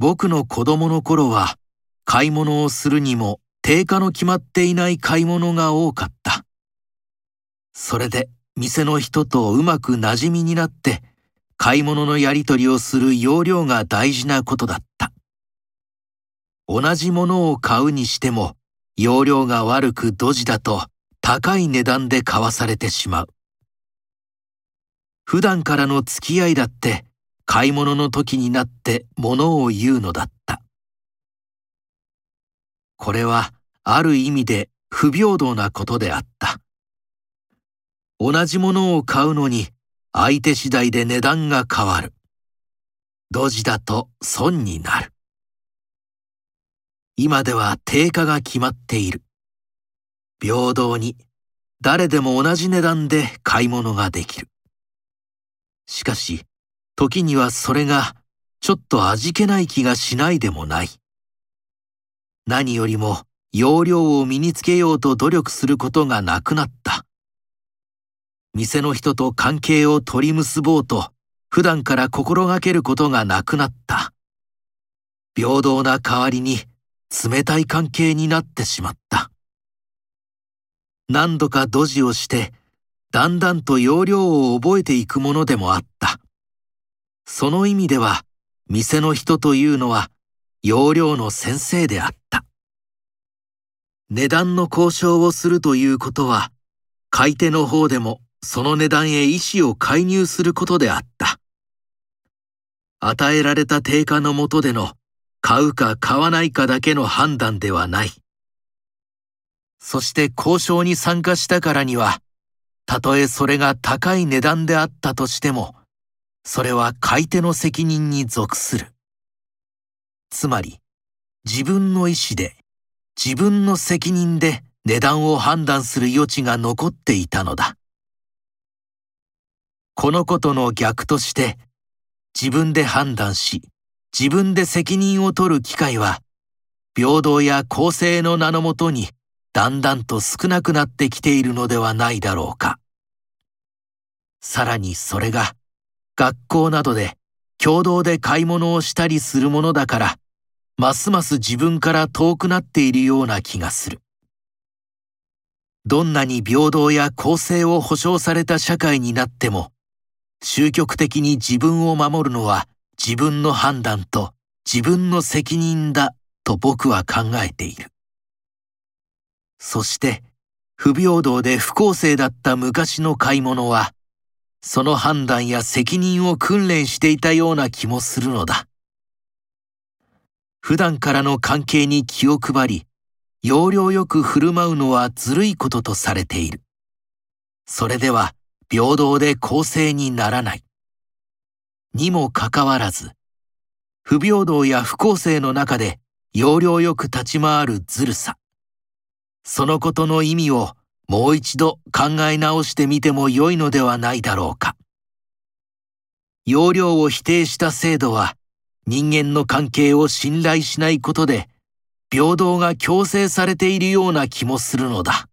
僕の子供の頃は買い物をするにも定価の決まっていない買い物が多かった。それで店の人とうまく馴染みになって買い物のやり取りをする要領が大事なことだった。同じものを買うにしても容量が悪くドジだと高い値段で買わされてしまう。普段からの付き合いだって買い物の時になって物を言うのだった。これはある意味で不平等なことであった。同じものを買うのに相手次第で値段が変わる。ドジだと損になる。今では定価が決まっている。平等に誰でも同じ値段で買い物ができる。しかし、時にはそれがちょっと味気ない気がしないでもない。何よりも要領を身につけようと努力することがなくなった。店の人と関係を取り結ぼうと普段から心がけることがなくなった。平等な代わりに冷たい関係になってしまった。何度かドジをして、だんだんと要領を覚えていくものでもあった。その意味では、店の人というのは、要領の先生であった。値段の交渉をするということは、買い手の方でもその値段へ意思を介入することであった。与えられた定価のもとでの買うか買わないかだけの判断ではない。そして交渉に参加したからには、たとえそれが高い値段であったとしても、それは買い手の責任に属する。つまり、自分の意思で、自分の責任で値段を判断する余地が残っていたのだ。このことの逆として、自分で判断し、自分で責任を取る機会は、平等や公正の名のもとに、だんだんと少なくなってきているのではないだろうか。さらにそれが、学校などで共同で買い物をしたりするものだから、ますます自分から遠くなっているような気がする。どんなに平等や公正を保障された社会になっても、終局的に自分を守るのは自分の判断と自分の責任だと僕は考えている。そして、不平等で不公正だった昔の買い物は、その判断や責任を訓練していたような気もするのだ。普段からの関係に気を配り、要領よく振る舞うのはずるいこととされている。それでは、平等で公正にならない。にもかかわらず、不平等や不公正の中で要領よく立ち回るずるさ。そのことの意味をもう一度考え直してみても良いのではないだろうか。要領を否定した制度は人間の関係を信頼しないことで平等が強制されているような気もするのだ。